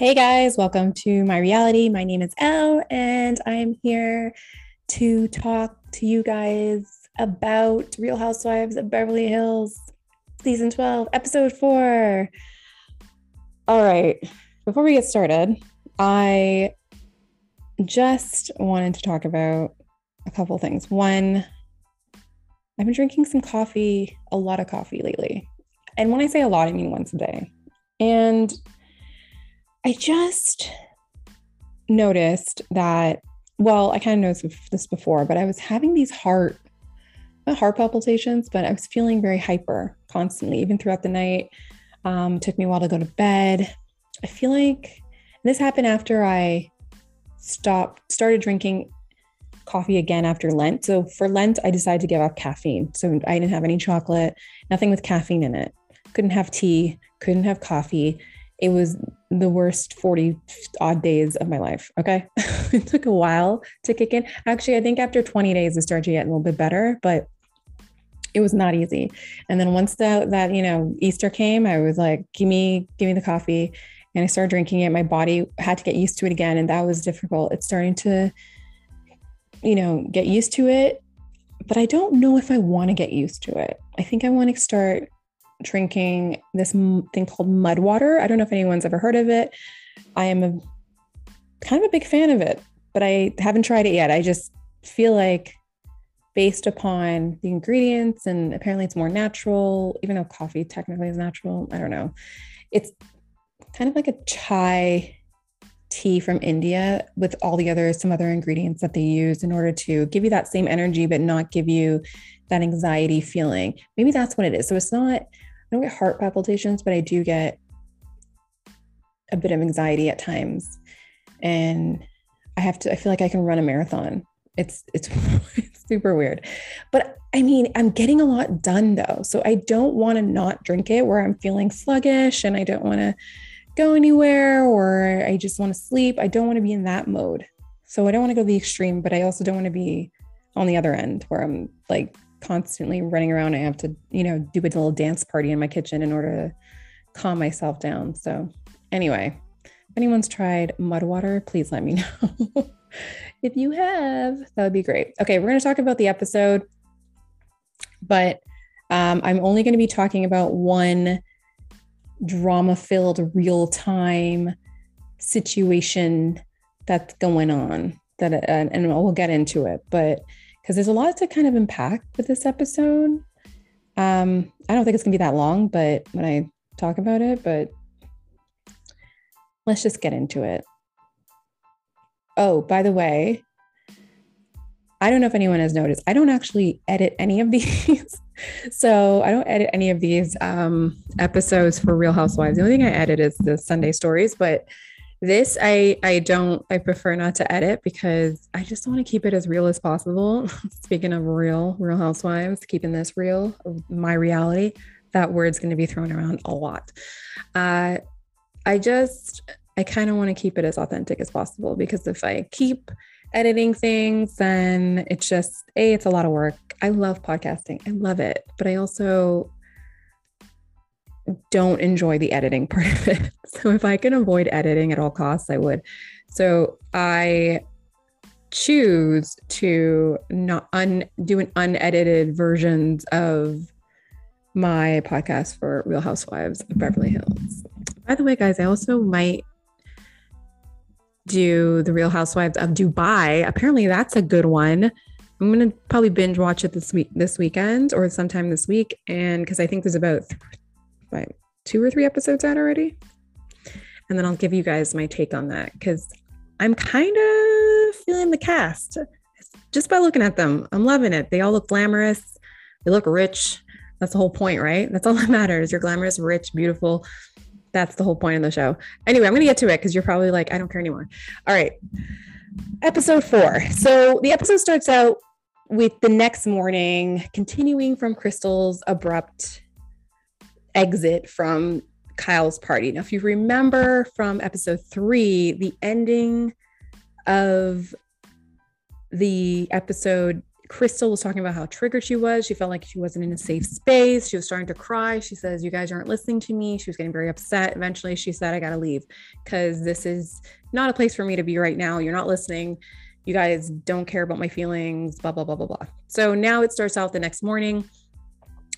Hey guys, welcome to my reality. My name is Elle, and I'm here to talk to you guys about Real Housewives of Beverly Hills, season 12, episode 4. All right, before we get started, I just wanted to talk about a couple things. One, I've been drinking some coffee, a lot of coffee lately. And when I say a lot, I mean once a day. And I just noticed that, well, I kind of noticed this before, but I was having these heart, heart palpitations, but I was feeling very hyper constantly, even throughout the night. Um, took me a while to go to bed. I feel like this happened after I stopped, started drinking coffee again after Lent. So for Lent, I decided to give up caffeine. So I didn't have any chocolate, nothing with caffeine in it. Couldn't have tea, couldn't have coffee. It was the worst 40 odd days of my life. Okay. it took a while to kick in. Actually, I think after 20 days, it started to get a little bit better, but it was not easy. And then once that, that, you know, Easter came, I was like, give me, give me the coffee. And I started drinking it. My body had to get used to it again. And that was difficult. It's starting to, you know, get used to it. But I don't know if I want to get used to it. I think I want to start drinking this thing called mud water. I don't know if anyone's ever heard of it. I am a kind of a big fan of it, but I haven't tried it yet. I just feel like based upon the ingredients and apparently it's more natural, even though coffee technically is natural. I don't know. It's kind of like a chai tea from India with all the other some other ingredients that they use in order to give you that same energy but not give you that anxiety feeling. Maybe that's what it is. So it's not I don't get heart palpitations, but I do get a bit of anxiety at times. And I have to, I feel like I can run a marathon. It's, it's, it's super weird. But I mean, I'm getting a lot done though. So I don't want to not drink it where I'm feeling sluggish and I don't want to go anywhere or I just want to sleep. I don't want to be in that mode. So I don't want to go to the extreme, but I also don't want to be on the other end where I'm like constantly running around. I have to, you know, do a little dance party in my kitchen in order to calm myself down. So, anyway, if anyone's tried mud water, please let me know. if you have, that would be great. Okay, we're going to talk about the episode, but um, I'm only going to be talking about one drama filled real time situation that's going on that uh, and we'll get into it but because there's a lot to kind of unpack with this episode. Um, I don't think it's gonna be that long, but when I talk about it, but let's just get into it. Oh, by the way, I don't know if anyone has noticed, I don't actually edit any of these. so I don't edit any of these um, episodes for Real Housewives. The only thing I edit is the Sunday stories, but this I I don't I prefer not to edit because I just want to keep it as real as possible. Speaking of real, real housewives, keeping this real, my reality, that word's going to be thrown around a lot. Uh I just I kind of want to keep it as authentic as possible because if I keep editing things, then it's just a it's a lot of work. I love podcasting. I love it, but I also don't enjoy the editing part of it. So if I can avoid editing at all costs, I would. So I choose to not un, do an unedited versions of my podcast for Real Housewives of Beverly Hills. By the way, guys, I also might do the Real Housewives of Dubai. Apparently, that's a good one. I'm gonna probably binge watch it this week, this weekend, or sometime this week, and because I think there's about like two or three episodes out already. And then I'll give you guys my take on that because I'm kind of feeling the cast just by looking at them. I'm loving it. They all look glamorous, they look rich. That's the whole point, right? That's all that matters. You're glamorous, rich, beautiful. That's the whole point of the show. Anyway, I'm going to get to it because you're probably like, I don't care anymore. All right. Episode four. So the episode starts out with the next morning, continuing from Crystal's abrupt exit from Kyle's party. Now, if you remember from episode three, the ending of the episode, Crystal was talking about how triggered she was. She felt like she wasn't in a safe space. She was starting to cry. She says, You guys aren't listening to me. She was getting very upset. Eventually, she said, I got to leave because this is not a place for me to be right now. You're not listening. You guys don't care about my feelings, blah, blah, blah, blah, blah. So now it starts out the next morning.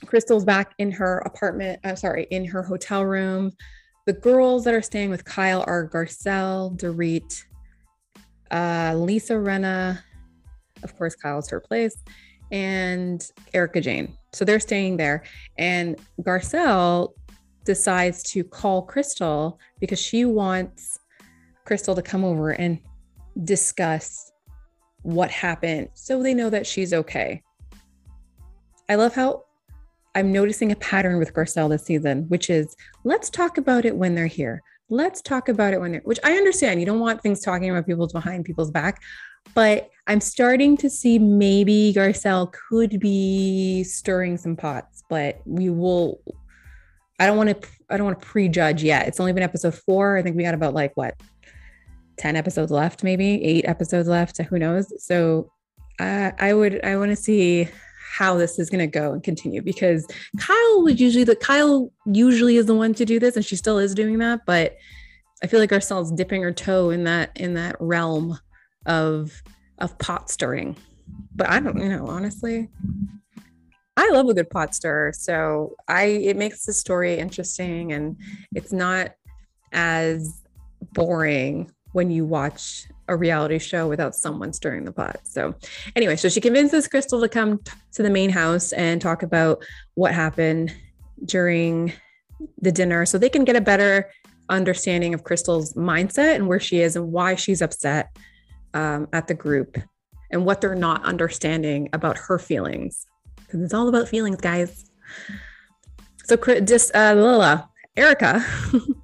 Crystal's back in her apartment. I'm sorry, in her hotel room. The girls that are staying with Kyle are Garcelle, Dorit, uh, Lisa Rinna, of course, Kyle's her place, and Erika Jayne. So they're staying there. And Garcelle decides to call Crystal because she wants Crystal to come over and discuss what happened so they know that she's okay. I love how I'm noticing a pattern with Garcelle this season, which is let's talk about it when they're here. Let's talk about it when they're, which I understand. You don't want things talking about people's behind people's back, but I'm starting to see maybe Garcelle could be stirring some pots, but we will. I don't want to. I don't want to prejudge yet. It's only been episode four. I think we got about like what, ten episodes left, maybe eight episodes left. Who knows? So, uh, I would. I want to see how this is going to go and continue because Kyle was usually the Kyle usually is the one to do this and she still is doing that but I feel like Garcelle's dipping her toe in that in that realm of of pot stirring. But I don't you know honestly. I love a good pot stir so I it makes the story interesting and it's not as boring when you watch a reality show without someone stirring the pot. So, anyway, so she convinces Crystal to come t- to the main house and talk about what happened during the dinner so they can get a better understanding of Crystal's mindset and where she is and why she's upset um, at the group and what they're not understanding about her feelings. Because it's all about feelings, guys. So, just uh, Lila,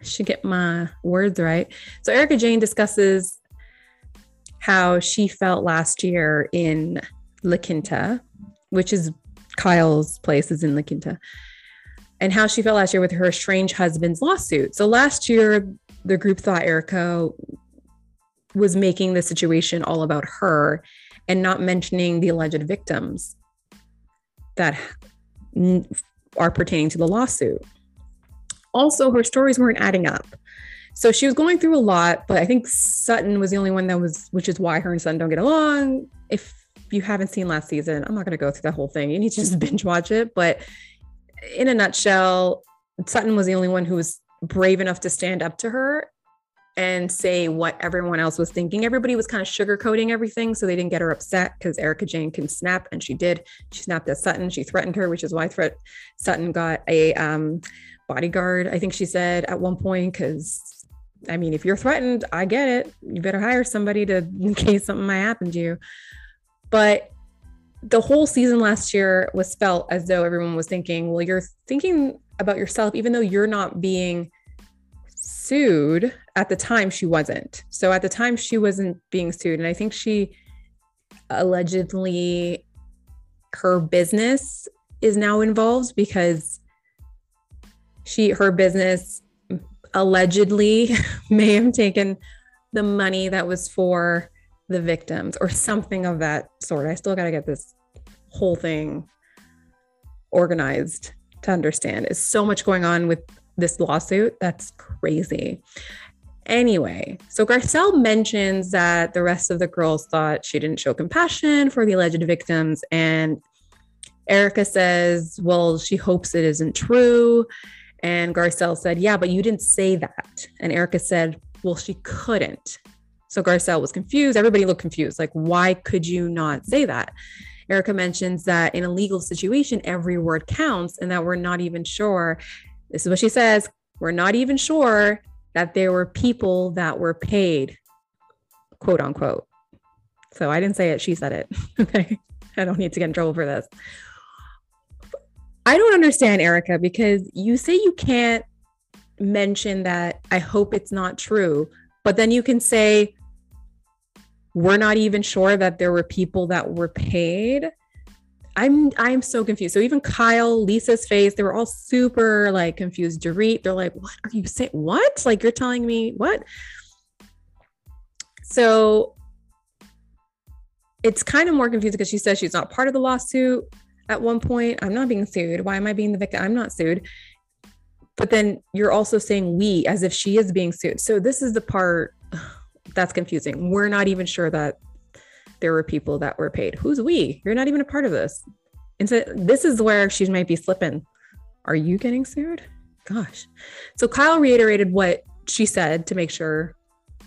Erika should get my words right. So Erika Jayne discusses how she felt last year in La Quinta, which is Kyle's place is in La Quinta, and how she felt last year with her strange husband's lawsuit. So last year, the group thought Erika was making the situation all about her and not mentioning the alleged victims that are pertaining to the lawsuit also her stories weren't adding up. So she was going through a lot, but I think Sutton was the only one that was, which is why her and Sutton don't get along. If you haven't seen last season, I'm not going to go through that whole thing. You need to just binge watch it. But in a nutshell, Sutton was the only one who was brave enough to stand up to her and say what everyone else was thinking. Everybody was kind of sugarcoating everything so they didn't get her upset because Erika Jayne can snap, and she did. She snapped at Sutton. She threatened her, which is why threat Sutton got a um, bodyguard, I think she said at one point, because I mean, if you're threatened, I get it. You better hire somebody to in case something might happen to you. But the whole season last year was felt as though everyone was thinking, well, you're thinking about yourself, even though you're not being sued. At the time, she wasn't. So at the time, she wasn't being sued. And I think she allegedly, her business is now involved because she her business allegedly may have taken the money that was for the victims or something of that sort. I still got to get this whole thing organized to understand. There's so much going on with this lawsuit. That's crazy. Anyway, so Garcelle mentions that the rest of the girls thought she didn't show compassion for the alleged victims. And Erika says, well, she hopes it isn't true. And Garcelle said, Yeah, but you didn't say that. And Erika said, Well, she couldn't. So Garcelle was confused. Everybody looked confused. Like, why could you not say that? Erika mentions that in a legal situation, every word counts and that we're not even sure. This is what she says we're not even sure that there were people that were paid, quote unquote. So I didn't say it. She said it. okay. I don't need to get in trouble for this. I don't understand, Erika, because you say you can't mention that I hope it's not true, but then you can say, we're not even sure that there were people that were paid. I'm I'm so confused. So even Kyle, Lisa's face, they were all super like confused. Dorit, they're like, what are you saying? What? Like you're telling me what? So it's kind of more confusing because she says she's not part of the lawsuit at one point. I'm not being sued. Why am I being the victim? I'm not sued. But then you're also saying we as if she is being sued. So this is the part that's confusing. We're not even sure that there were people that were paid. Who's we? You're not even a part of this. And so this is where she might be slipping. Are you getting sued? Gosh. So Kyle reiterated what she said to make sure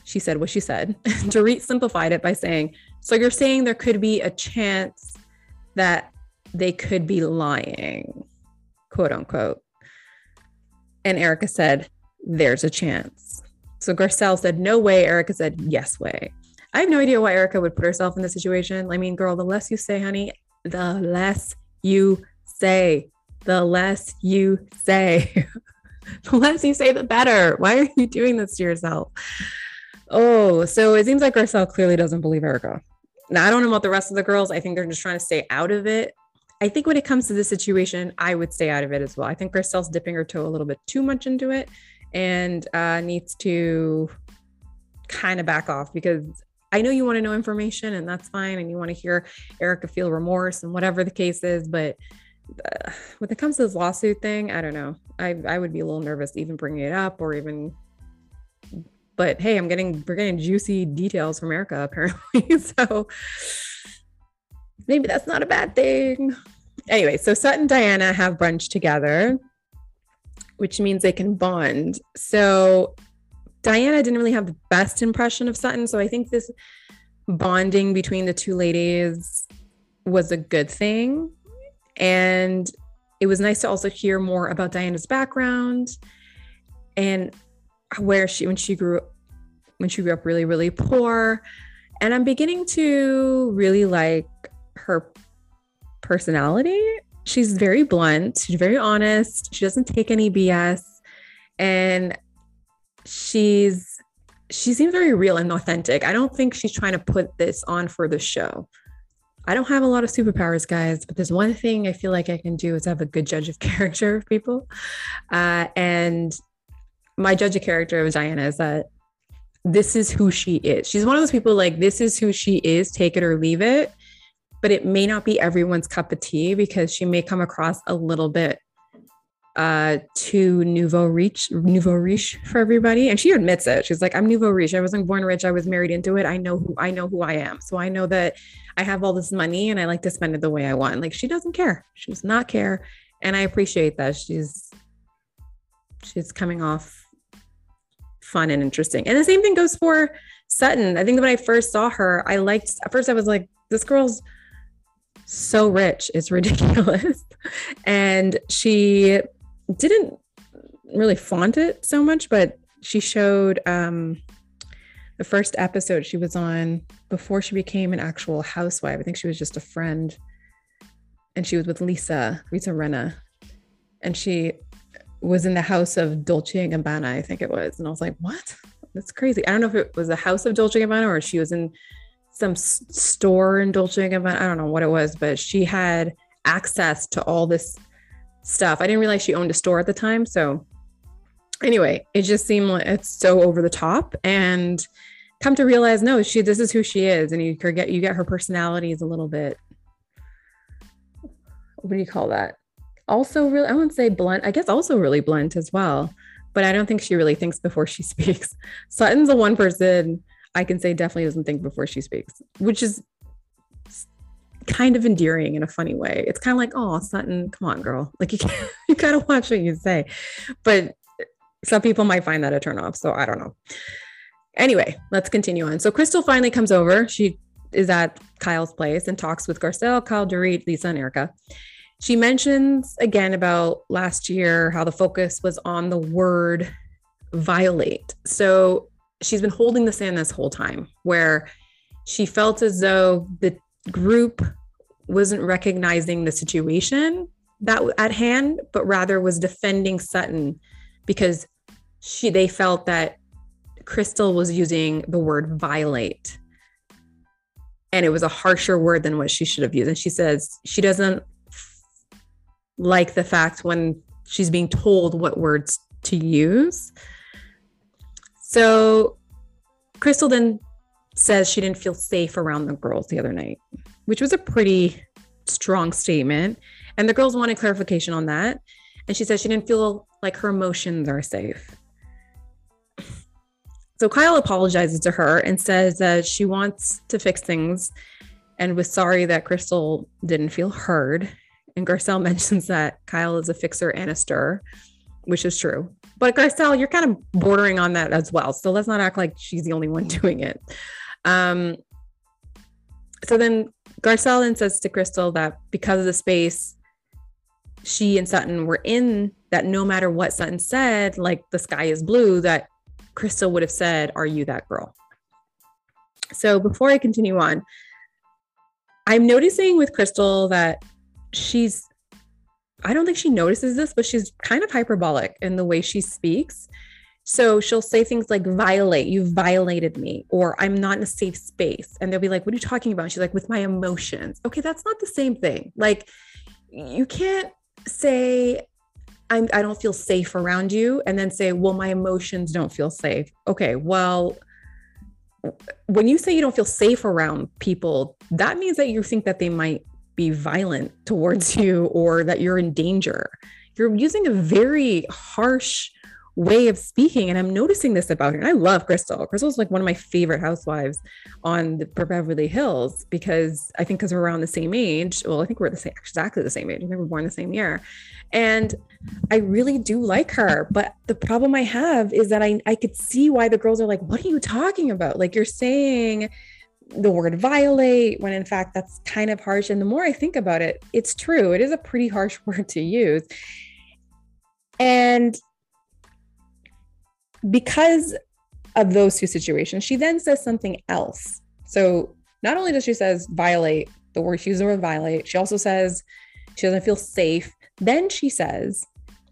she said what she said. Dorit simplified it by saying, So you're saying there could be a chance that they could be lying, quote unquote. And Erika said, There's a chance. So Garcelle said, No way. Erika said, Yes way. I have no idea why Erika would put herself in this situation. I mean, girl, the less you say, honey, the less you say. The less you say. the less you say, the better. Why are you doing this to yourself? Oh, so it seems like Garcelle clearly doesn't believe Erika. Now, I don't know about the rest of the girls. I think they're just trying to stay out of it. I think when it comes to this situation, I would stay out of it as well. I think Garcelle's dipping her toe a little bit too much into it and uh, needs to kind of back off because I know you want to know information and that's fine. And you want to hear Erika feel remorse and whatever the case is. But uh, when it comes to this lawsuit thing, I don't know. I, I would be a little nervous even bringing it up or even but hey, I'm getting we're getting juicy details from Erika apparently. so maybe that's not a bad thing. Anyway, so Sutton and Diana have brunch together, which means they can bond. So Diana didn't really have the best impression of Sutton. So I think this bonding between the two ladies was a good thing. And it was nice to also hear more about Diana's background and where she when she grew when she grew up really, really poor. And I'm beginning to really like her personality. She's very blunt, she's very honest, she doesn't take any BS. And she's she seems very real and authentic. I don't think she's trying to put this on for the show. I don't have a lot of superpowers, guys, but there's one thing I feel like I can do is have a good judge of character of people. Uh, and my judge of character of Diana is that this is who she is. She's one of those people like, this is who she is, take it or leave it. But it may not be everyone's cup of tea because she may come across a little bit uh too nouveau riche nouveau riche for everybody. And she admits it. She's like i'm nouveau riche. I wasn't born rich. I was married into it. I know who i know who i am. So i know that i have all this money and i like to spend it the way i want. Like she doesn't care. She does not care. And i appreciate that she's she's coming off fun and interesting. And the same thing goes for Sutton. I think when I first saw her, I liked at first I was like, this girl's so rich, it's ridiculous. and she didn't really flaunt it so much, but she showed um the first episode she was on before she became an actual housewife. I think she was just a friend. And she was with Lisa, Lisa Rinna. And she was in the house of Dolce and Gabbana, I think it was. And I was like, what? That's crazy. I don't know if it was the house of Dolce and Gabbana or she was in some store in Dolce Gabbana. I don't know what it was, but she had access to all this stuff. I didn't realize she owned a store at the time. So anyway, it just seemed like it's so over the top and come to realize no, she this is who she is. And you get you get her personality is a little bit what do you call that? also really, I wouldn't say blunt, I guess also really blunt as well. But I don't think she really thinks before she speaks. Sutton's the one person I can say definitely doesn't think before she speaks, which is kind of endearing in a funny way. It's kind of like, oh, Sutton, come on, girl. Like you, you gotta watch what you say. But uh, some people might find that a turnoff. So I don't know. Anyway, let's continue on. So Crystal finally comes over. She is at Kyle's place and talks with Garcelle, Kyle, Dorit, Lisa, and Erika. She mentions again about last year how the focus was on the word violate. So she's been holding the sand this whole time where she felt as though the group wasn't recognizing the situation that at hand, but rather was defending Sutton because she they felt that Crystal was using the word violate. And it was a harsher word than what she should have used. And she says she doesn't like the fact when she's being told what words to use. So Crystal then says she didn't feel safe around the girls the other night, which was a pretty strong statement. And the girls wanted clarification on that. And she says she didn't feel like her emotions are safe. So Kyle apologizes to her and says that she wants to fix things and was sorry that Crystal didn't feel heard. And Garcelle mentions that Kyle is a fixer and a stir, which is true. But Garcelle, you're kind of bordering on that as well. So let's not act like she's the only one doing it. Um, so then Garcelle then says to Crystal that because of the space she and Sutton were in, that no matter what Sutton said, like the sky is blue, that Crystal would have said, Are you that girl? So before I continue on, I'm noticing with Crystal that she's, I don't think she notices this, but she's kind of hyperbolic in the way she speaks. So she'll say things like, violate, you violated me, or I'm not in a safe space. And they'll be like, what are you talking about? she's like, with my emotions. Okay, that's not the same thing. Like, you can't say, I'm, I don't feel safe around you, and then say, well, my emotions don't feel safe. Okay, well, when you say you don't feel safe around people, that means that you think that they might be violent towards you or that you're in danger. You're using a very harsh way of speaking. And I'm noticing this about her. And I love Crystal. Crystal's like one of my favorite housewives on the Beverly Hills because I think because we're around the same age. Well, I think we're the same, exactly the same age. I think we're born the same year. And I really do like her. But the problem I have is that I, I could see why the girls are like, what are you talking about? Like you're saying the word violate when in fact that's kind of harsh. And the more I think about it, it's true. It is a pretty harsh word to use. And because of those two situations, she then says something else. So not only does she says violate, the word she uses the word violate, she also says she doesn't feel safe. Then she says,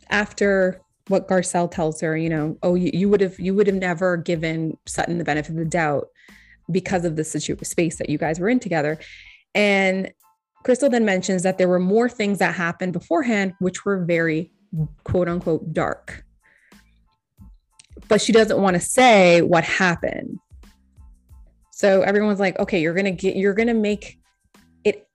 after what Garcelle tells her, you know, oh, you, you would have you would have never given Sutton the benefit of the doubt because of the situ- space that you guys were in together. And Crystal then mentions that there were more things that happened beforehand, which were very quote unquote dark but she doesn't want to say what happened. So everyone's like, okay, you're gonna get, you're gonna make it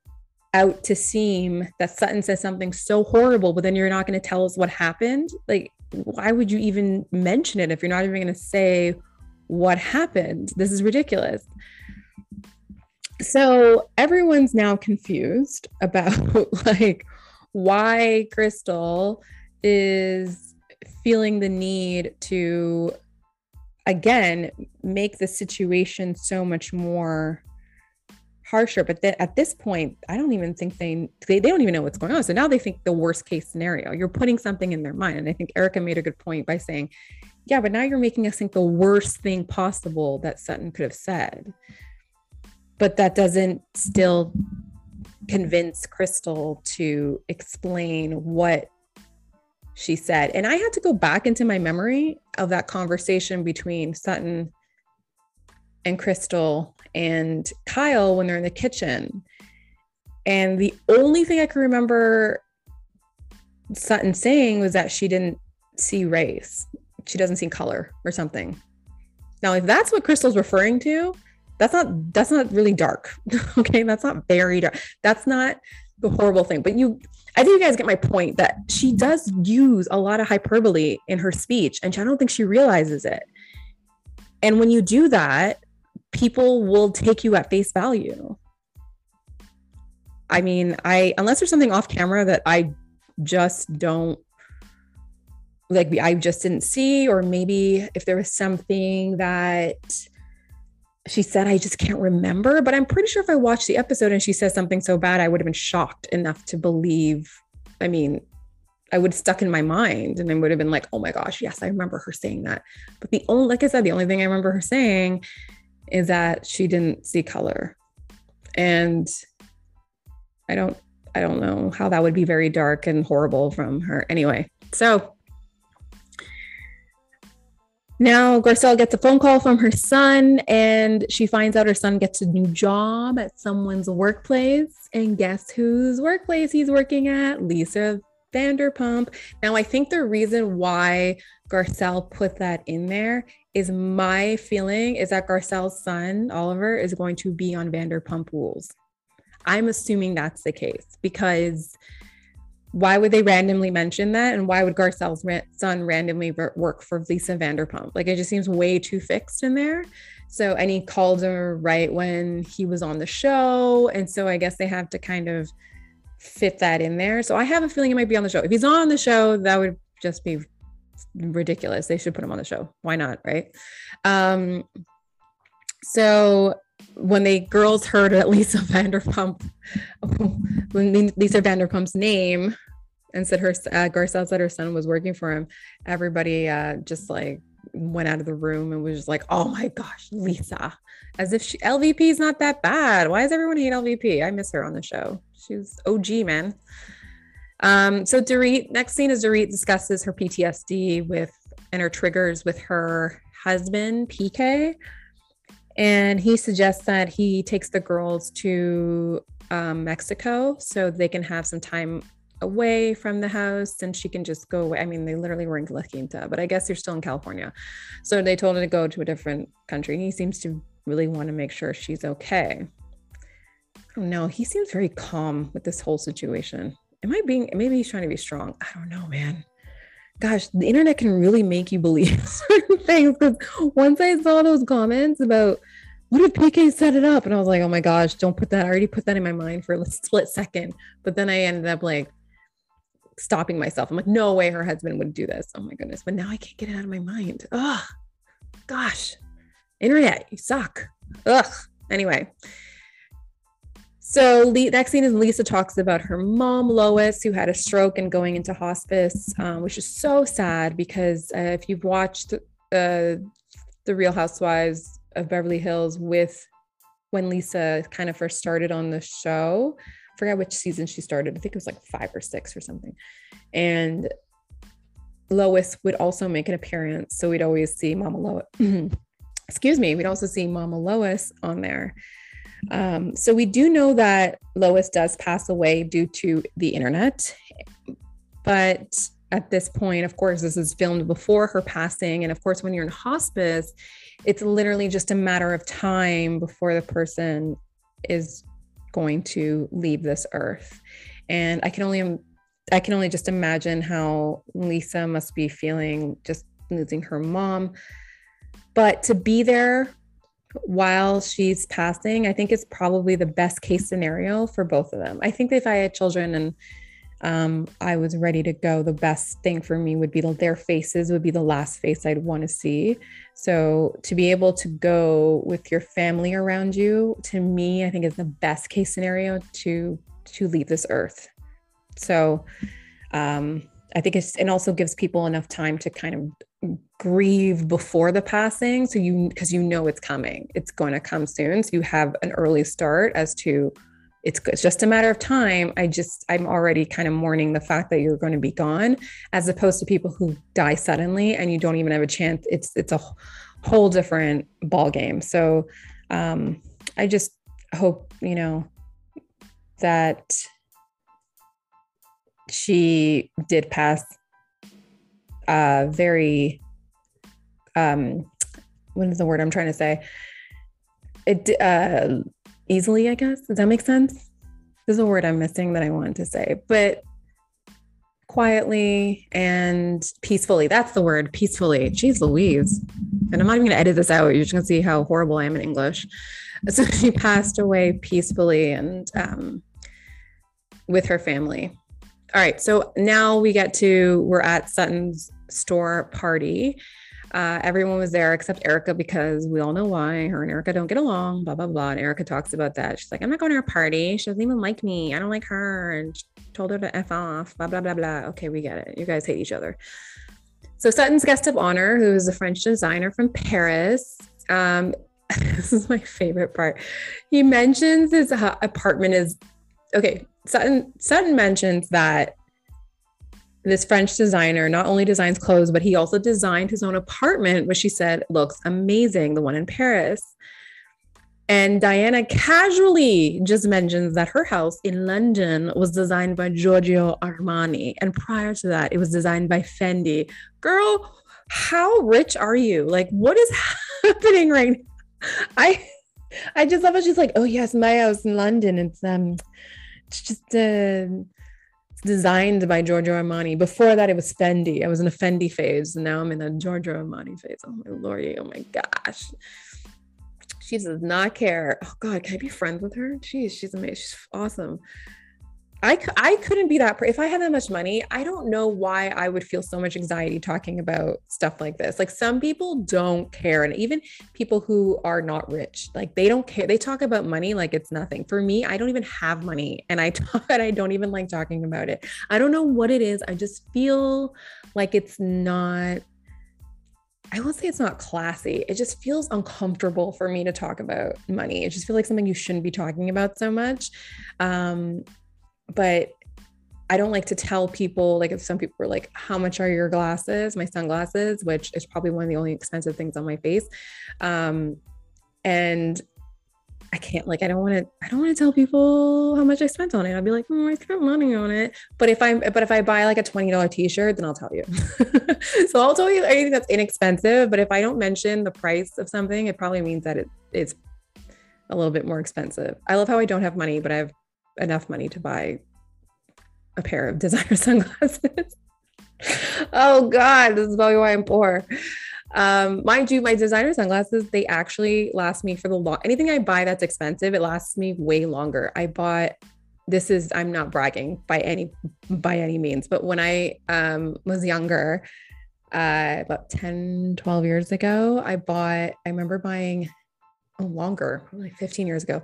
out to seem that Sutton says something so horrible, but then you're not gonna tell us what happened. Like, why would you even mention it if you're not even gonna say what happened? This is ridiculous. So everyone's now confused about like why Crystal is feeling the need to again make the situation so much more harsher but then at this point i don't even think they, they they don't even know what's going on so now they think the worst case scenario you're putting something in their mind and i think erika made a good point by saying yeah but now you're making us think the worst thing possible that sutton could have said but that doesn't still convince crystal to explain what she said. And I had to go back into my memory of that conversation between Sutton and Crystal and Kyle when they're in the kitchen. And the only thing I can remember Sutton saying was that she didn't see race. She doesn't see color or something. Now, if that's what Crystal's referring to, that's not that's not really dark. okay, that's not very dark. That's not the horrible thing. But you I think you guys get my point that she does use a lot of hyperbole in her speech, and I don't think she realizes it. And when you do that, people will take you at face value. I mean, I unless there's something off camera that I just don't like I just didn't see, or maybe if there was something that she said, I just can't remember, but I'm pretty sure if I watched the episode and she says something so bad, I would have been shocked enough to believe. I mean, I would have stuck in my mind and I would have been like, oh my gosh, yes, I remember her saying that. But the only, like I said, the only thing I remember her saying is that she didn't see color. And I don't, I don't know how that would be very dark and horrible from her. Anyway, so now, Garcelle gets a phone call from her son, and she finds out her son gets a new job at someone's workplace. And guess whose workplace he's working at? Lisa Vanderpump. Now, I think the reason why Garcelle put that in there is my feeling is that Garcelle's son, Oliver, is going to be on Vanderpump Rules. I'm assuming that's the case because why would they randomly mention that? And why would Garcelle's son randomly work for Lisa Vanderpump? Like it just seems way too fixed in there. So, and he called her right when he was on the show. And so I guess they have to kind of fit that in there. So I have a feeling he might be on the show. If he's not on the show, that would just be ridiculous. They should put him on the show. Why not? Right. Um, so when the girls heard at Lisa Vanderpump, when Lisa Vanderpump's name and said her uh, Garcelle said her son was working for him, everybody uh, just like went out of the room and was just like, "Oh my gosh, Lisa!" As if she, LVP is not that bad. Why does everyone hate LVP? I miss her on the show. She's OG man. Um, so Dorit, next scene is Dorit discusses her PTSD with and her triggers with her husband PK, and he suggests that he takes the girls to um, Mexico so they can have some time away from the house and she can just go away. I mean, they literally were in La Quinta, but I guess you're still in California. So they told her to go to a different country. And he seems to really want to make sure she's okay. I don't know. He seems very calm with this whole situation. Am I being, maybe he's trying to be strong. I don't know, man. Gosh, the internet can really make you believe certain things. Because once I saw those comments about, what if PK set it up? And I was like, oh my gosh, don't put that. I already put that in my mind for a split second. But then I ended up like stopping myself. I'm like, no way her husband would do this. Oh my goodness. But now I can't get it out of my mind. Oh, gosh. Internet, you suck. Ugh. Anyway. So the next scene is Lisa talks about her mom, Lois, who had a stroke and going into hospice, um, which is so sad because uh, if you've watched uh, the Real Housewives of Beverly Hills with when Lisa kind of first started on the show. I forgot which season she started. I think it was like five or six or something. And Lois would also make an appearance. So we'd always see Mama Lois. Excuse me. We'd also see Mama Lois on there. Um, so we do know that Lois does pass away due to the internet. But at this point, of course, this is filmed before her passing. And of course, when you're in hospice, it's literally just a matter of time before the person is going to leave this earth and i can only i can only just imagine how lisa must be feeling just losing her mom but to be there while she's passing i think is probably the best case scenario for both of them i think if i had children and um, I was ready to go. The best thing for me would be their faces would be the last face I'd want to see. So to be able to go with your family around you, to me, I think is the best case scenario to to leave this earth. So um, I think it's and also gives people enough time to kind of grieve before the passing. So you because you know it's coming, it's going to come soon. So you have an early start as to it's, it's just a matter of time. I just, I'm already kind of mourning the fact that you're going to be gone, as opposed to people who die suddenly and you don't even have a chance. It's, it's a whole different ball game. So um, I just hope, you know, that she did pass uh, very, um, what is the word I'm trying to say? It, uh, easily, I guess. Does that make sense? There's a word I'm missing that I wanted to say, but quietly and peacefully. That's the word, peacefully. Jeez Louise. And I'm not even going to edit this out. You're just going to see how horrible I am in English. So she passed away peacefully and um, with her family. All right. So now we get to, we're at Sutton's store party. Uh, everyone was there except Erika because we all know why. Her and Erika don't get along, blah, blah, blah. And Erika talks about that. She's like, I'm not going to her party. She doesn't even like me. I don't like her. And told her to F off, blah, blah, blah, blah. Okay, we get it. You guys hate each other. So Sutton's guest of honor, who is a French designer from Paris, um, this is my favorite part. He mentions his apartment is okay. Sutton Sutton mentions that this French designer not only designs clothes, but he also designed his own apartment, which she said looks amazing, the one in Paris. And Diana casually just mentions that her house in London was designed by Giorgio Armani. And prior to that, it was designed by Fendi. Girl, how rich are you? Like, what is happening right now? I I just love it. she's like, oh yes, my house in London. It's um it's just uh designed by Giorgio Armani. Before that, it was Fendi. I was in a Fendi phase, and now I'm in a Giorgio Armani phase. Oh my lordy! Oh my gosh, she does not care. Oh God, can I be friends with her? Jeez, she's amazing. She's awesome. I, I couldn't be that. If I had that much money, I don't know why I would feel so much anxiety talking about stuff like this. Like some people don't care. And even people who are not rich, like they don't care. They talk about money like it's nothing. For me, I don't even have money and I talk and I don't even like talking about it. I don't know what it is. I just feel like it's not I won't say it's not classy. It just feels uncomfortable for me to talk about money. It just feels like something you shouldn't be talking about so much. Um, but I don't like to tell people, like, if some people are like, How much are your glasses? My sunglasses, which is probably one of the only expensive things on my face. Um, and I can't, like, I don't want to, I don't want to tell people how much I spent on it. I'll be like, oh, I spent money on it. But if I'm, but if I buy like a $20 t shirt, then I'll tell you. so I'll tell you anything that's inexpensive. But if I don't mention the price of something, it probably means that it, it's a little bit more expensive. I love how I don't have money, but I have enough money to buy a pair of designer sunglasses. oh God, this is probably why I'm poor. Um, mind you, my designer sunglasses, they actually last me for the long anything I buy that's expensive, it lasts me way longer. I bought this is I'm not bragging by any by any means, but when I um was younger, uh about 10, 12 years ago, I bought, I remember buying longer, like 15 years ago.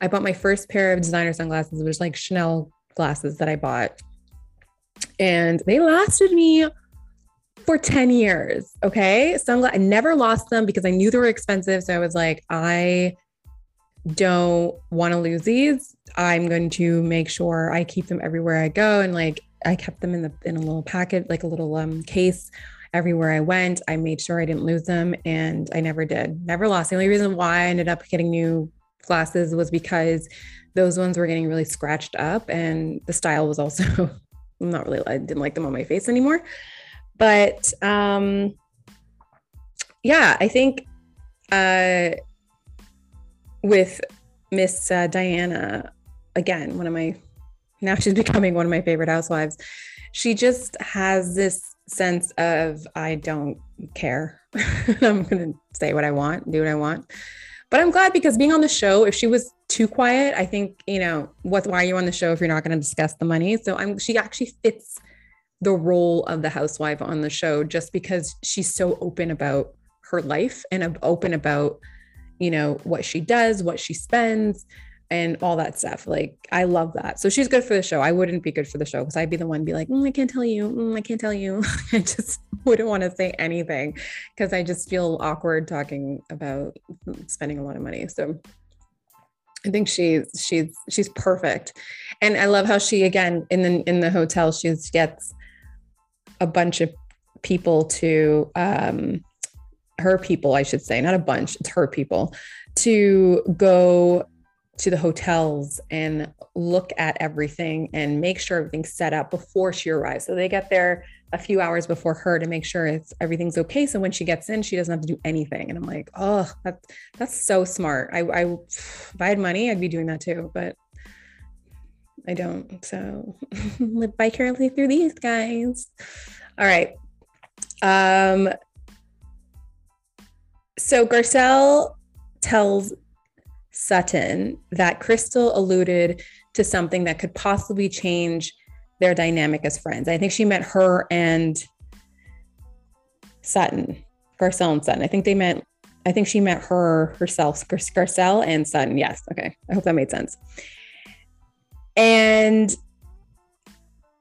I bought my first pair of designer sunglasses, which was like Chanel glasses that I bought. And they lasted me for 10 years. Okay. Sunglasses, I never lost them because I knew they were expensive. So I was like, I don't want to lose these. I'm going to make sure I keep them everywhere I go. And like I kept them in the in a little packet, like a little um case everywhere I went. I made sure I didn't lose them and I never did. Never lost. The only reason why I ended up getting new glasses was because those ones were getting really scratched up and the style was also not really I didn't like them on my face anymore. But um yeah, I think uh with Miss uh, Diana again, one of my now she's becoming one of my favorite housewives. She just has this sense of I don't care. I'm going to say what I want, do what I want. But I'm glad because being on the show, if she was too quiet, I think, you know, what why are you on the show if you're not going to discuss the money? So I'm she actually fits the role of the housewife on the show just because she's so open about her life and open about, you know, what she does, what she spends, and all that stuff. Like I love that. So she's good for the show. I wouldn't be good for the show because I'd be the one be like, mm, I can't tell you. Mm, I can't tell you. I just wouldn't want to say anything because I just feel awkward talking about spending a lot of money. So I think she's she's she's perfect. And I love how she again in the in the hotel she gets a bunch of people to um her people, I should say, not a bunch, it's her people to go to the hotels and look at everything and make sure everything's set up before she arrives. So they get there a few hours before her to make sure it's everything's okay. So when she gets in, she doesn't have to do anything. And I'm like, oh, that's that's so smart. I, I if I had money, I'd be doing that too, but I don't. So live vicariously through these guys. All right. Um. So Garcelle tells Sutton that Crystal alluded to something that could possibly change their dynamic as friends. I think she meant her and Sutton, Garcelle and Sutton. I think they meant, I think she meant her herself, Garcelle and Sutton. Yes. Okay. I hope that made sense. And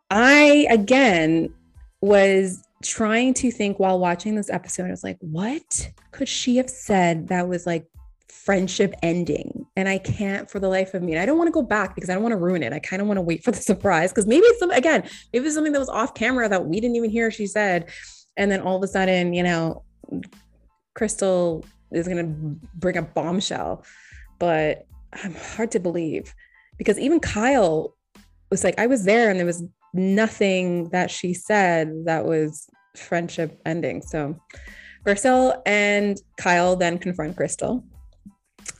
I, again, was trying to think while watching this episode, I was like, what could she have said that was like friendship ending and I can't for the life of me. And I don't want to go back because I don't want to ruin it. I kind of want to wait for the surprise because maybe it's some again, maybe it's something that was off camera that we didn't even hear she said. And then all of a sudden, you know, Crystal is gonna bring a bombshell. but I'm hard to believe because even Kyle was like, I was there and there was nothing that she said that was friendship ending. So Garcelle and Kyle then confront Crystal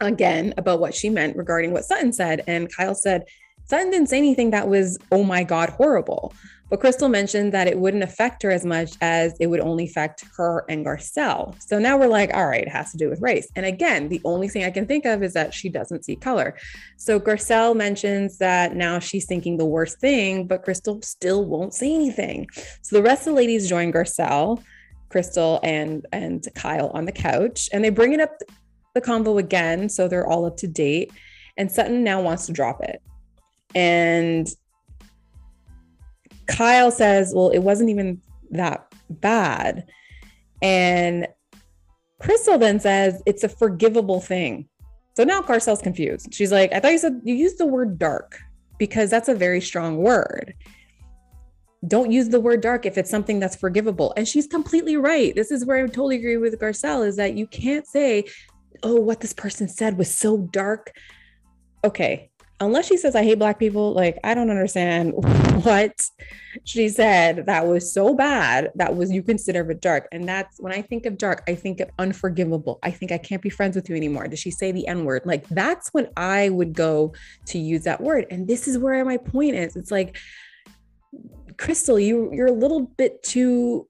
again about what she meant regarding what Sutton said. And Kyle said, Sutton didn't say anything that was, oh my God, horrible. But Crystal mentioned that it wouldn't affect her as much as it would only affect her and Garcelle. So now we're like, all right, it has to do with race. And again, the only thing I can think of is that she doesn't see color. So Garcelle mentions that now she's thinking the worst thing, but Crystal still won't say anything. So the rest of the ladies join Garcelle, Crystal, and and Kyle on the couch, and they bring it up the convo again. So they're all up to date. And Sutton now wants to drop it. And Kyle says, well, it wasn't even that bad. And Crystal then says it's a forgivable thing. So now Garcelle's confused. She's like, I thought you said you used the word dark because that's a very strong word. Don't use the word dark if it's something that's forgivable. And she's completely right. This is where I totally agree with Garcelle is that you can't say, oh, what this person said was so dark. Okay, unless she says I hate black people, like I don't understand what she said that was so bad that was you consider it dark. And that's when I think of dark, I think of unforgivable. I think I can't be friends with you anymore. Did she say the N-word? Like that's when I would go to use that word. And this is where my point is. It's like Crystal, you you're a little bit too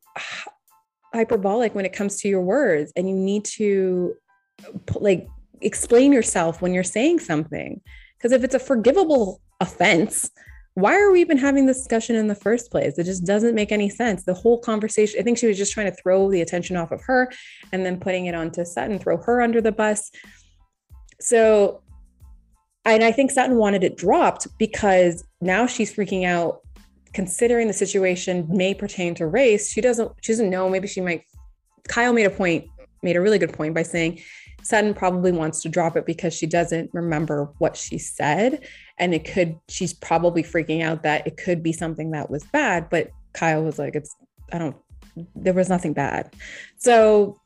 hyperbolic when it comes to your words and you need to like explain yourself when you're saying something because if it's a forgivable offense, why are we even having this discussion in the first place? It just doesn't make any sense. The whole conversation, I think she was just trying to throw the attention off of her and then putting it onto Sutton, throw her under the bus. So, and I think Sutton wanted it dropped because now she's freaking out, considering the situation may pertain to race. She doesn't, she doesn't know. Maybe she might. Kyle made a point, made a really good point by saying Sutton probably wants to drop it because she doesn't remember what she said. And it could, she's probably freaking out that it could be something that was bad. But Kyle was like, it's, I don't, there was nothing bad. So,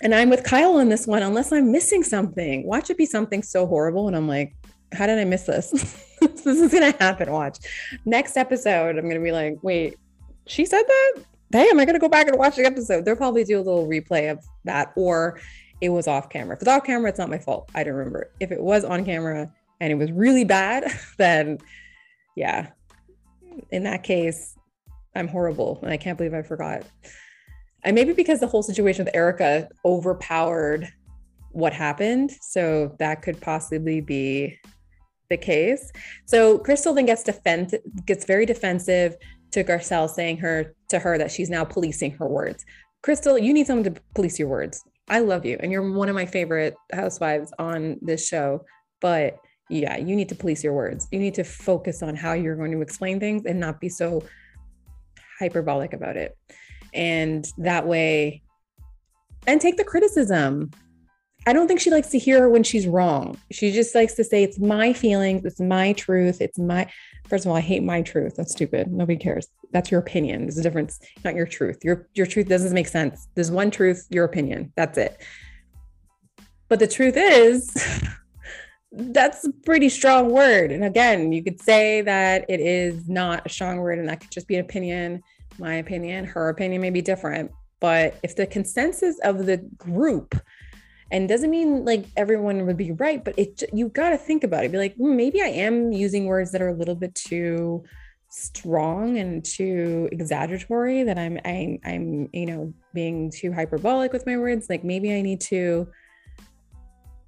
and I'm with Kyle on this one, unless I'm missing something. Watch it be something so horrible. And I'm like, how did I miss this? this is going to happen. Watch. Next episode, I'm going to be like, wait, she said that? Damn, I got to go back and watch the episode. They'll probably do a little replay of that. Or it was off camera. If it's off camera, it's not my fault. I don't remember. If it was on camera and it was really bad, then yeah, in that case, I'm horrible. And I can't believe I forgot. And maybe because the whole situation with Erika overpowered what happened. So that could possibly be the case. So Crystal then gets defend gets very defensive to Garcelle, saying her to her that she's now policing her words. Crystal, you need someone to police your words. I love you and you're one of my favorite housewives on this show. But yeah, you need to police your words. You need to focus on how you're going to explain things and not be so hyperbolic about it. And that way, and take the criticism. I don't think she likes to hear when she's wrong. She just likes to say, it's my feelings, it's my truth, it's my. First of all, I hate my truth. That's stupid. Nobody cares. That's your opinion. There's a difference, not your truth. Your your truth doesn't make sense. There's one truth, your opinion. That's it. But the truth is, that's a pretty strong word. And again, you could say that it is not a strong word, and that could just be an opinion. My opinion, her opinion may be different. But if the consensus of the group and doesn't mean like everyone would be right but it you got to think about it. Be like mm, maybe i am using words that are a little bit too strong and too exaggeratory that i'm i'm, I'm you know being too hyperbolic with my words. Like maybe i need to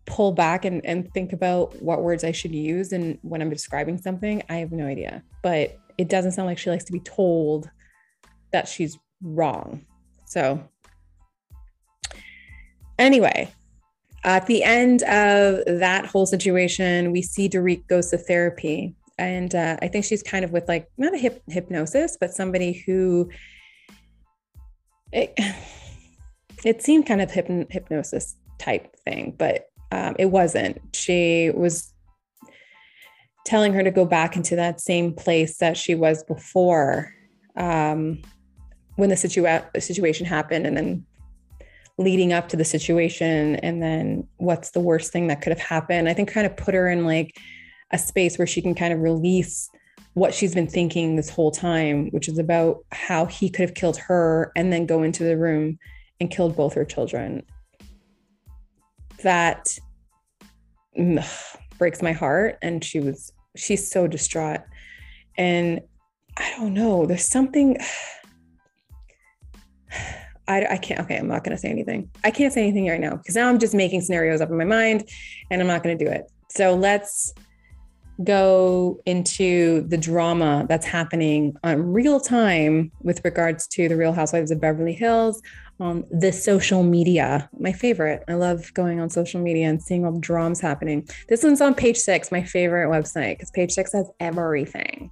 pull back and, and think about what words i should use and when i'm describing something i have no idea. But it doesn't sound like she likes to be told that she's wrong. So anyway at the end of that whole situation, we see Dorit goes to therapy. And uh, I think she's kind of with like, not a hip, hypnosis, but somebody who it, it seemed kind of hyp- hypnosis type thing, but um, it wasn't. She was telling her to go back into that same place that she was before um, when the situa- situation happened and then leading up to the situation and then what's the worst thing that could have happened. I think kind of put her in like a space where she can kind of release what she's been thinking this whole time, which is about how he could have killed her and then go into the room and killed both her children. That ugh, mm, breaks my heart. And she was, she's so distraught. And I don't know, there's something. I, I can't, okay, I'm not going to say anything. I can't say anything right now because now I'm just making scenarios up in my mind and I'm not going to do it. So let's go into the drama that's happening on real time with regards to the Real Housewives of Beverly Hills on the social media. My favorite. I love going on social media and seeing all the dramas happening. This one's on page six, my favorite website, because page six has everything.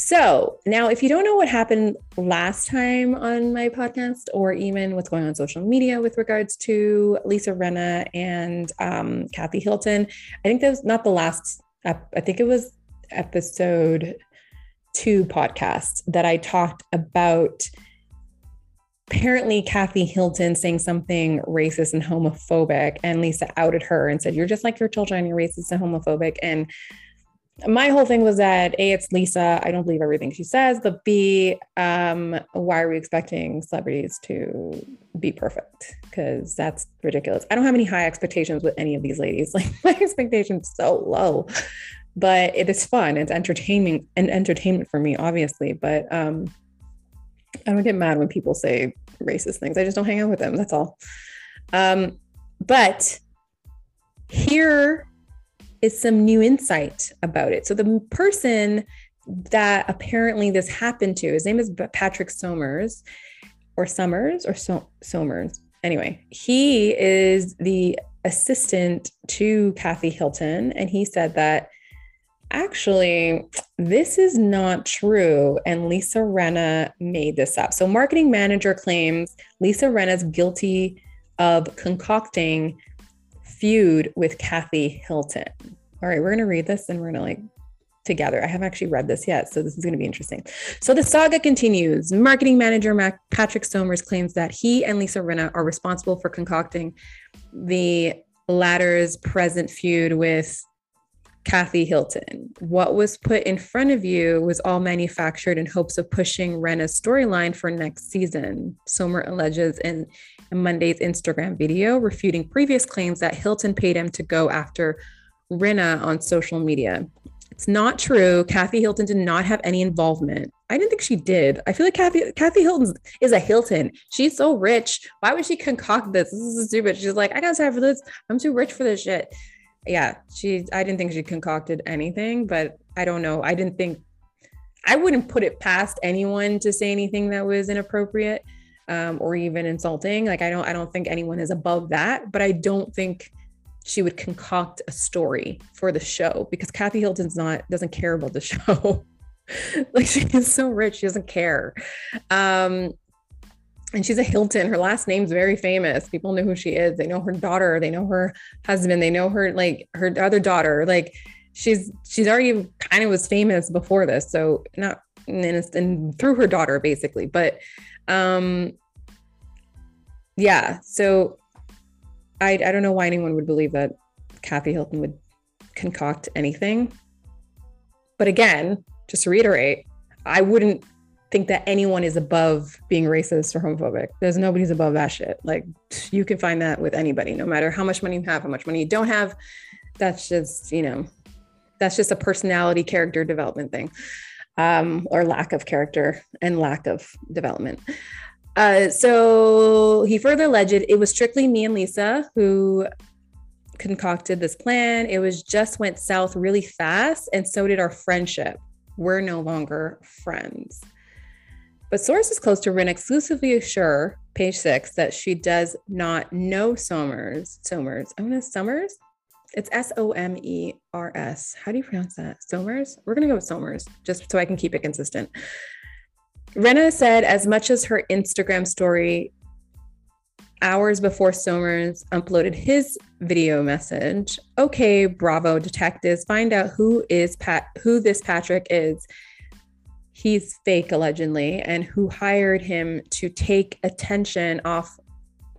So now, if you don't know what happened last time on my podcast, or even what's going on social media with regards to Lisa Rinna and um, Kathy Hilton, I think that was not the last. I think it was episode two podcast that I talked about. Apparently, Kathy Hilton saying something racist and homophobic, and Lisa outed her and said, "You're just like your children. You're racist and homophobic." And my whole thing was that a it's lisa. I don't believe everything she says but b um why are we expecting celebrities to be perfect? Because that's ridiculous. I don't have any high expectations with any of these ladies. Like my expectations so low but it is fun. It's entertaining and entertainment for me obviously but um i don't get mad when people say racist things. I just don't hang out with them. That's all. Um but here is some new insight about it. So the person that apparently this happened to, his name is Patrick Somers or Summers or so- Somers. Anyway, he is the assistant to Kathy Hilton. And he said that actually, this is not true. And Lisa Rinna made this up. So, marketing manager claims Lisa Rinna is guilty of concocting feud with Kathy Hilton. All right, we're going to read this and we're going to like together. I haven't actually read this yet, so this is going to be interesting. So the saga continues. Marketing manager Mac- Patrick Somers claims that he and Lisa Rinna are responsible for concocting the latter's present feud with Kathy Hilton. What was put in front of you was all manufactured in hopes of pushing Rinna's storyline for next season. Somer alleges in Monday's Instagram video, refuting previous claims that Hilton paid him to go after Rinna on social media. It's not true. Kathy Hilton did not have any involvement. I didn't think she did. I feel like Kathy Kathy Hilton is a Hilton. She's so rich. Why would she concoct this? This is stupid. She's like, I got time for this. I'm too rich for this shit yeah, she I didn't think she concocted anything, but I don't know. I didn't think I wouldn't put it past anyone to say anything that was inappropriate um, or even insulting. Like I don't I don't think anyone is above that, but I don't think she would concoct a story for the show because Kathy Hilton's not doesn't care about the show. like she is so rich, she doesn't care. Um, and she's a Hilton. Her last name's very famous. People know who she is. They know her daughter. They know her husband. They know her like her other daughter. Like she's she's already kind of was famous before this. So not and, and through her daughter basically. But um yeah. So I I don't know why anyone would believe that Kathy Hilton would concoct anything. But again, just to reiterate, I wouldn't think that anyone is above being racist or homophobic. There's nobody's above that shit. Like you can find that with anybody, no matter how much money you have, how much money you don't have. That's just, you know, that's just a personality character development thing. Um, or lack of character and lack of development. Uh, so he further alleged it was strictly me and Lisa who concocted this plan. It was just went south really fast, and so did our friendship. We're no longer friends. But sources close to Rin exclusively assure, page six, that she does not know Somers. Somers. I'm gonna Summers. It's S O M E R S. How do you pronounce that? Somers? We're gonna go with Somers, just so I can keep it consistent. Rinna said as much as her Instagram story hours before Somers uploaded his video message. Okay, bravo detectives, find out who is Pat who this Patrick is he's fake allegedly and who hired him to take attention off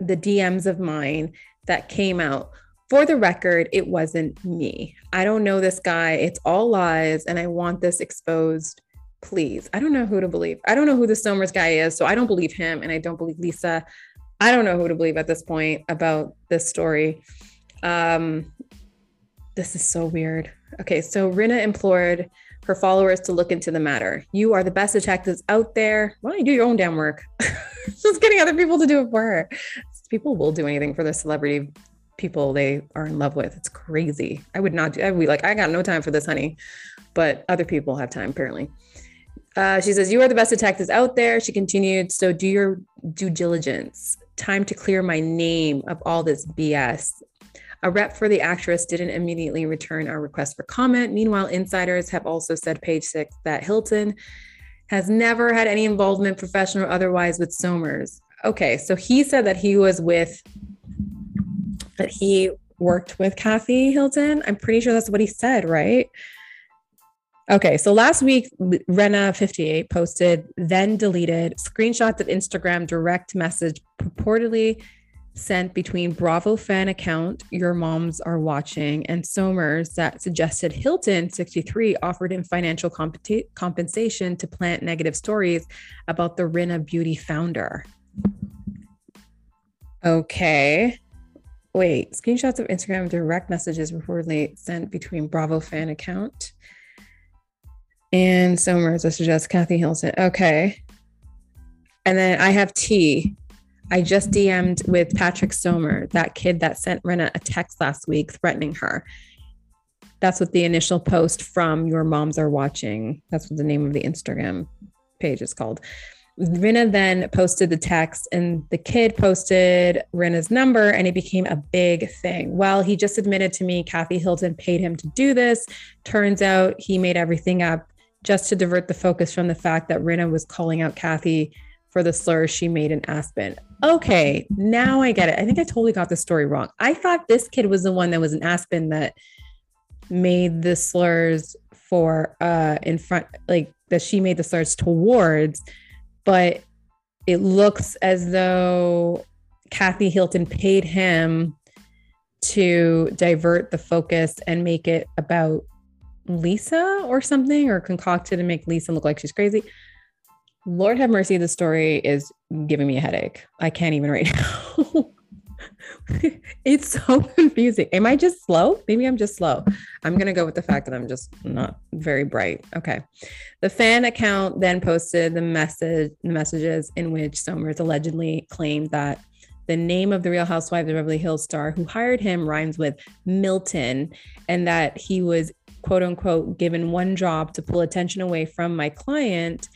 the DMs of mine that came out. For the record, it wasn't me. I don't know this guy. It's all lies, and I want this exposed. Please. I don't know who to believe. I don't know who the Somers guy is, so I don't believe him, and I don't believe Lisa. I don't know who to believe at this point about this story. Um, this is so weird. Okay, so Rinna implored her followers to look into the matter. You are the best detectives out there. Why don't you do your own damn work? Just getting other people to do it for her. People will do anything for the celebrity people they are in love with. It's crazy. I would not do. I would be like, I got no time for this, honey. But other people have time apparently. Uh, she says, You are the best detectives out there. She continued, So do your due diligence. Time to clear my name of all this BS. A rep for the actress didn't immediately return our request for comment. Meanwhile, insiders have also said, page six, that Hilton has never had any involvement, professional or otherwise, with Somers. Okay, so he said that he was with, that he worked with Kathy Hilton. I'm pretty sure that's what he said, right? Okay, so last week, Rinna58 posted, then deleted screenshots of Instagram direct message purportedly sent between Bravo fan account, Your Moms Are Watching, and Somers that suggested Hilton 63 offered him financial comp- compensation to plant negative stories about the Rinna Beauty founder. Okay. Wait, screenshots of Instagram direct messages reportedly sent between Bravo fan account and Somers I suggest Kathy Hilton. Okay. And then I have T I just DM'd with Patrick Somer, that kid that sent Rinna a text last week threatening her. That's what the initial post from Your Moms Are Watching. That's what the name of the Instagram page is called. Rinna then posted the text, and the kid posted Rinna's number, and it became a big thing. Well, he just admitted to me Kathy Hilton paid him to do this. Turns out he made everything up just to divert the focus from the fact that Rinna was calling out Kathy for the slurs she made in Aspen. Okay, now I get it. I think I totally got the story wrong. I thought this kid was the one that was in Aspen that made the slurs for uh in front like that she made the slurs towards, but it looks as though Kathy Hilton paid him to divert the focus and make it about Lisa or something or concocted to make Lisa look like she's crazy. Lord have mercy, the story is giving me a headache. I can't even right now. it's so confusing. Am I just slow? Maybe I'm just slow. I'm going to go with the fact that I'm just not very bright. Okay. The fan account then posted the message the messages in which Somers allegedly claimed that the name of the Real Housewives of Beverly Hills star who hired him rhymes with Milton and that he was quote unquote given one job to pull attention away from my client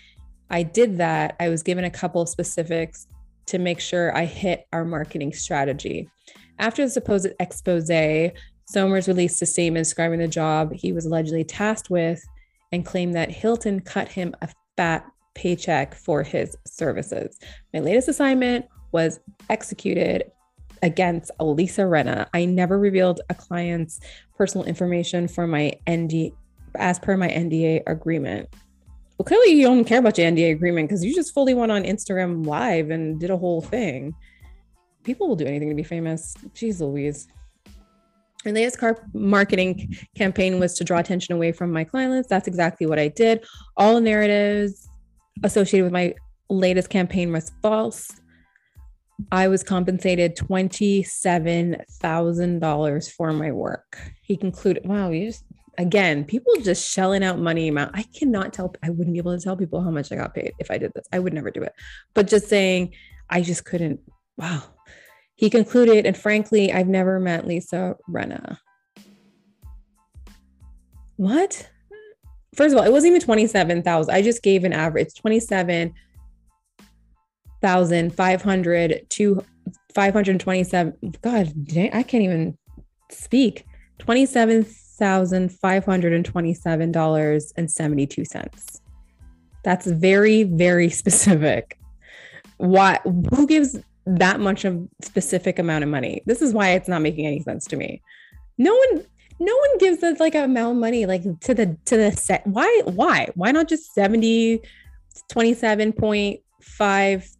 I did that. I was given a couple of specifics to make sure I hit our marketing strategy. After the supposed expose, Somers released a statement describing the job he was allegedly tasked with and claimed that Hilton cut him a fat paycheck for his services. My latest assignment was executed against Lisa Rinna. I never revealed a client's personal information for my ND as per my NDA agreement well, clearly you don't care about your NDA agreement because you just fully went on Instagram live and did a whole thing. People will do anything to be famous. Jeez Louise. My latest car marketing campaign was to draw attention away from my clients. That's exactly what I did. All narratives associated with my latest campaign was false. I was compensated $27,000 for my work. He concluded, wow, you just again, people just shelling out money amount. I cannot tell, I wouldn't be able to tell people how much I got paid if I did this. I would never do it. But just saying, I just couldn't. Wow. He concluded, and frankly, I've never met Lisa Rinna. What? First of all, it wasn't even 27,000. I just gave an average 27,500 to 527. God dang, I can't even speak. 27 $527.72. That's very, very specific. Why who gives that much of specific amount of money? This is why it's not making any sense to me. No one no one gives us like amount of money like to the to the set. Why why? Why not just 70 27.5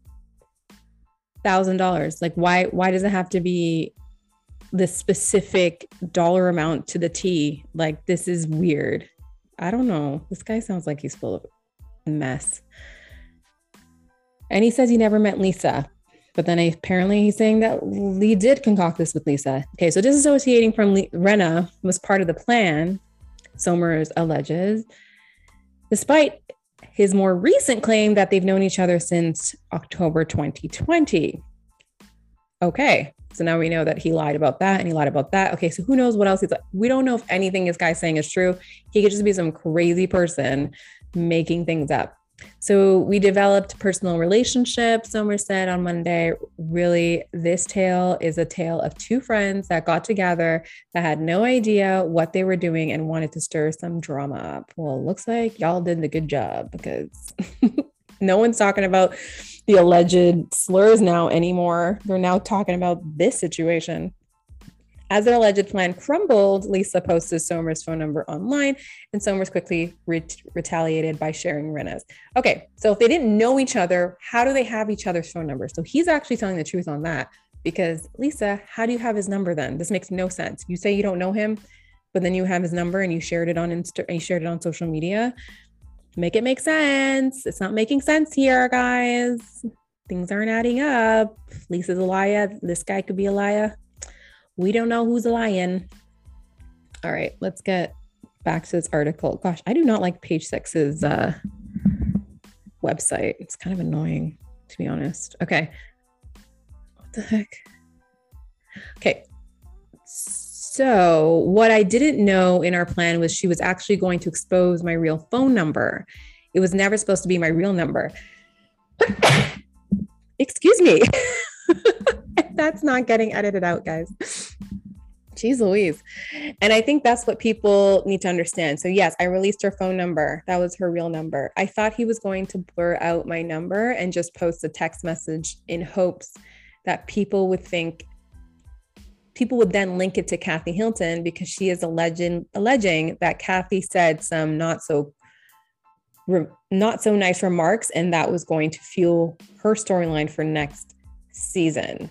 thousand dollars. Like why why does it have to be the specific dollar amount to the T? Like this is weird. I don't know. This guy sounds like he's full of mess. And he says he never met Lisa. But then apparently he's saying that Lee did concoct this with Lisa. Okay, so disassociating from Rinna was part of the plan, Somers alleges, despite his more recent claim that they've known each other since October 2020. Okay, so now we know that he lied about that and he lied about that. Okay, so who knows what else he's like? We don't know if anything this guy's saying is true. He could just be some crazy person making things up. So we developed personal relationships, Somer said on Monday. Really, this tale is a tale of two friends that got together that had no idea what they were doing and wanted to stir some drama up. Well, looks like y'all did the good job because no one's talking about the alleged slurs now anymore. They're now talking about this situation. As their alleged plan crumbled, Lisa posted Somers' phone number online, and Somers quickly retaliated by sharing Rinna's. Okay, so if they didn't know each other, how do they have each other's phone numbers? So he's actually telling the truth on that because Lisa, how do you have his number then? This makes no sense. You say you don't know him, but then you have his number and you shared it on Insta, you shared it on social media. Make it make sense. It's not making sense here, guys. Things aren't adding up. Lisa's a liar. This guy could be a liar. We don't know who's lying. All right, let's get back to this article. Gosh, I do not like page six's uh, website. It's kind of annoying, to be honest. Okay. What the heck? Okay. So, what I didn't know in our plan was she was actually going to expose my real phone number. It was never supposed to be my real number. Excuse me. that's not getting edited out, guys. Jeez Louise. And I think that's what people need to understand. So, yes, I released her phone number. That was her real number. I thought he was going to blur out my number and just post a text message in hopes that people would think, people would then link it to Kathy Hilton because she is alleging, alleging that Kathy said some not so not so nice remarks and that was going to fuel her storyline for next season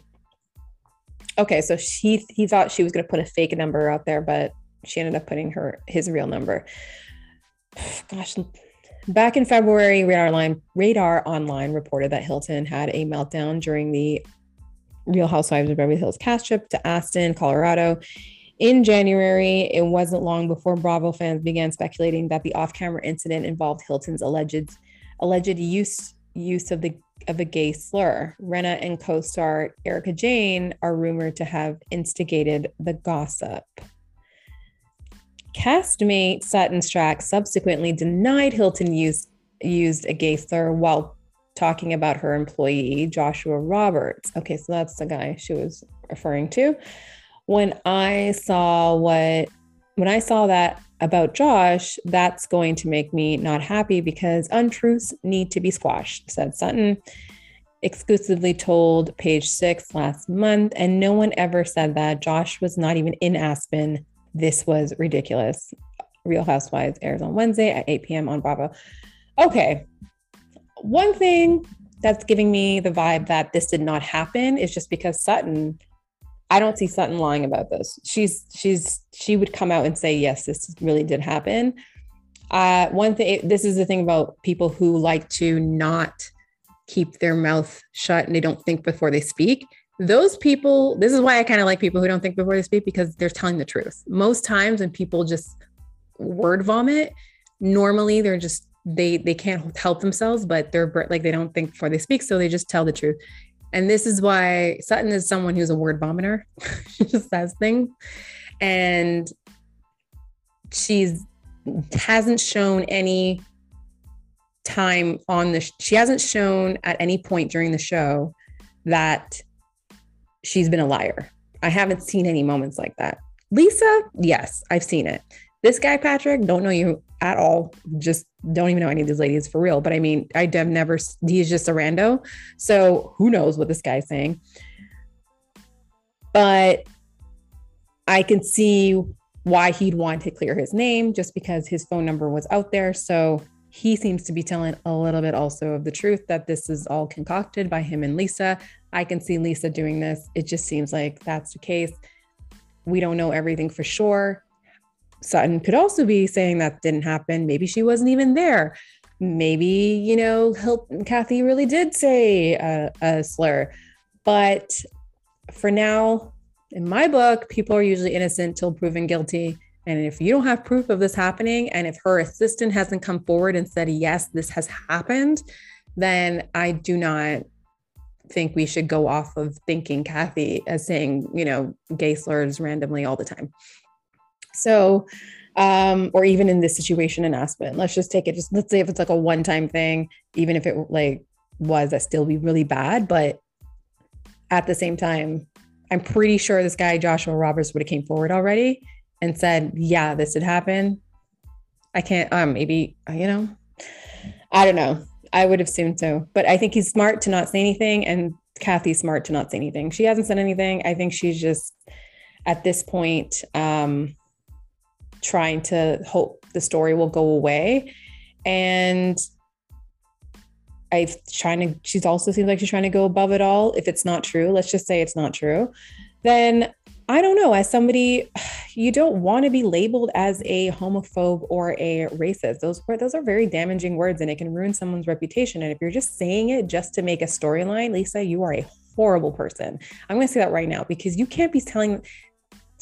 okay, so she he thought she was going to put a fake number out there, but she ended up putting her his real number. Gosh, back in February, Radar Line Radar Online reported that Hilton had a meltdown during the Real Housewives of Beverly Hills cast trip to Aspen, Colorado. In January, it wasn't long before Bravo fans began speculating that the off-camera incident involved Hilton's alleged alleged use use of the of a gay slur. Rinna and co star Erika Jayne are rumored to have instigated the gossip. Castmate Sutton Stracke subsequently denied Hilton used, used a gay slur while talking about her employee, Joshua Roberts. Okay, so that's the guy she was referring to. When I saw what, when I saw that about Josh, that's going to make me not happy because untruths need to be squashed, said Sutton. Exclusively told page six last month, and no one ever said that. Josh was not even in Aspen. This was ridiculous. Real Housewives airs on Wednesday at 8 p.m. on Bravo. Okay. One thing that's giving me the vibe that this did not happen is just because Sutton I don't see Sutton lying about this. She's she's she would come out and say yes, this really did happen. Uh, one thing, this is the thing about people who like to not keep their mouth shut and they don't think before they speak. Those people, this is why I kind of like people who don't think before they speak because they're telling the truth. Most times when people just word vomit, normally they're just they they can't help themselves, but they're like they don't think before they speak, so they just tell the truth. And this is why Sutton is someone who's a word vomiter. she just says things. And she's hasn't shown any time on the sh- she hasn't shown at any point during the show that she's been a liar. I haven't seen any moments like that. Lisa, yes, I've seen it. This guy, Patrick, don't know you at all. Just don't even know any of these ladies for real. But I mean, I have never, he's just a rando. So who knows what this guy's saying. But I can see why he'd want to clear his name just because his phone number was out there. So he seems to be telling a little bit also of the truth that this is all concocted by him and Lisa. I can see Lisa doing this. It just seems like that's the case. We don't know everything for sure. Sutton could also be saying that didn't happen. Maybe she wasn't even there. Maybe, you know, Hilton, Kathy really did say a, a slur. But for now, in my book, people are usually innocent till proven guilty. And if you don't have proof of this happening, and if her assistant hasn't come forward and said, yes, this has happened, then I do not think we should go off of thinking Kathy as saying, you know, gay slurs randomly all the time. So, um, or even in this situation in Aspen, let's just take it, just let's say if it's like a one time thing, even if it like was, that still be really bad. But at the same time, I'm pretty sure this guy, Joshua Roberts, would have came forward already and said, yeah, this did happen. I can't, um, maybe, you know, I don't know. I would assume so. But I think he's smart to not say anything, and Kathy's smart to not say anything. She hasn't said anything. I think she's just at this point um, trying to hope the story will go away. And I trying to, she's also seems like she's trying to go above it all. If it's not true, let's just say it's not true, then I don't know. As somebody, you don't want to be labeled as a homophobe or a racist. Those those are very damaging words, and it can ruin someone's reputation. And if you're just saying it just to make a storyline, Lisa, you are a horrible person. I'm going to say that right now because you can't be telling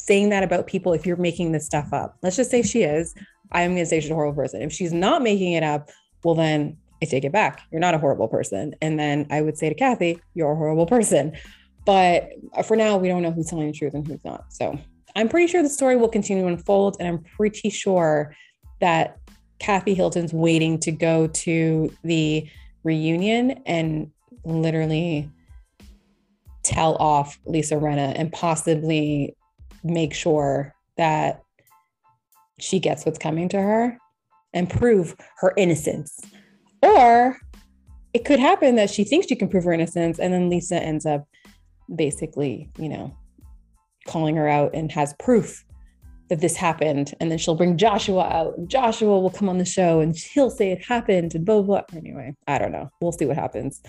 saying that about people if you're making this stuff up. Let's just say she is. I'm going to say she's a horrible person. If she's not making it up, well then I take it back. You're not a horrible person. And then I would say to Kathy, you're a horrible person. But for now, we don't know who's telling the truth and who's not. So I'm pretty sure the story will continue to unfold. And I'm pretty sure that Kathy Hilton's waiting to go to the reunion and literally tell off Lisa Rinna and possibly make sure that she gets what's coming to her and prove her innocence. Or it could happen that she thinks she can prove her innocence and then Lisa ends up basically, you know, calling her out and has proof that this happened. And then she'll bring Joshua out. And Joshua will come on the show and he'll say it happened and blah, blah. Anyway, I don't know. We'll see what happens.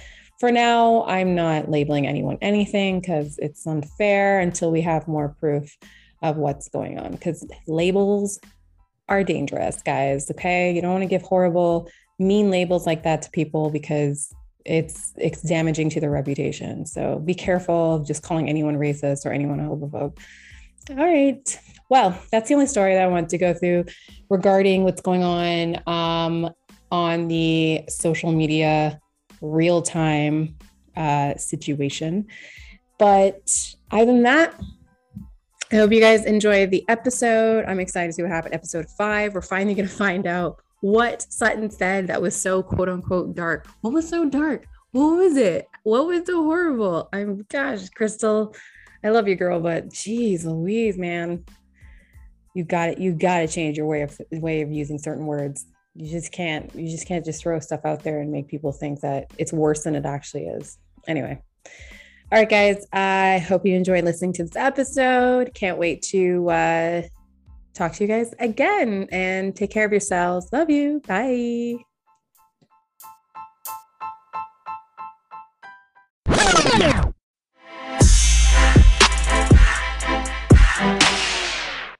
For now, I'm not labeling anyone anything because it's unfair until we have more proof of what's going on. Because labels are dangerous, guys. Okay. You don't want to give horrible, mean labels like that to people because it's it's damaging to their reputation. So be careful of just calling anyone racist or anyone a homophobe. All right. Well, that's the only story that I wanted to go through regarding what's going on um, on the social media real time uh, situation. But other than that, I hope you guys enjoyed the episode. I'm excited to see what happened. Episode five, we're finally going to find out what Sutton said that was so quote unquote dark. What was so dark? What was it? What was so horrible? I'm gosh, Crystal, I love you, girl, but geez, Louise, man, you got it. You got to change your way of way of using certain words. You just can't. You just can't just throw stuff out there and make people think that it's worse than it actually is. Anyway. All right, guys. I hope you enjoyed listening to this episode. Can't wait to uh, talk to you guys again and take care of yourselves. Love you. Bye.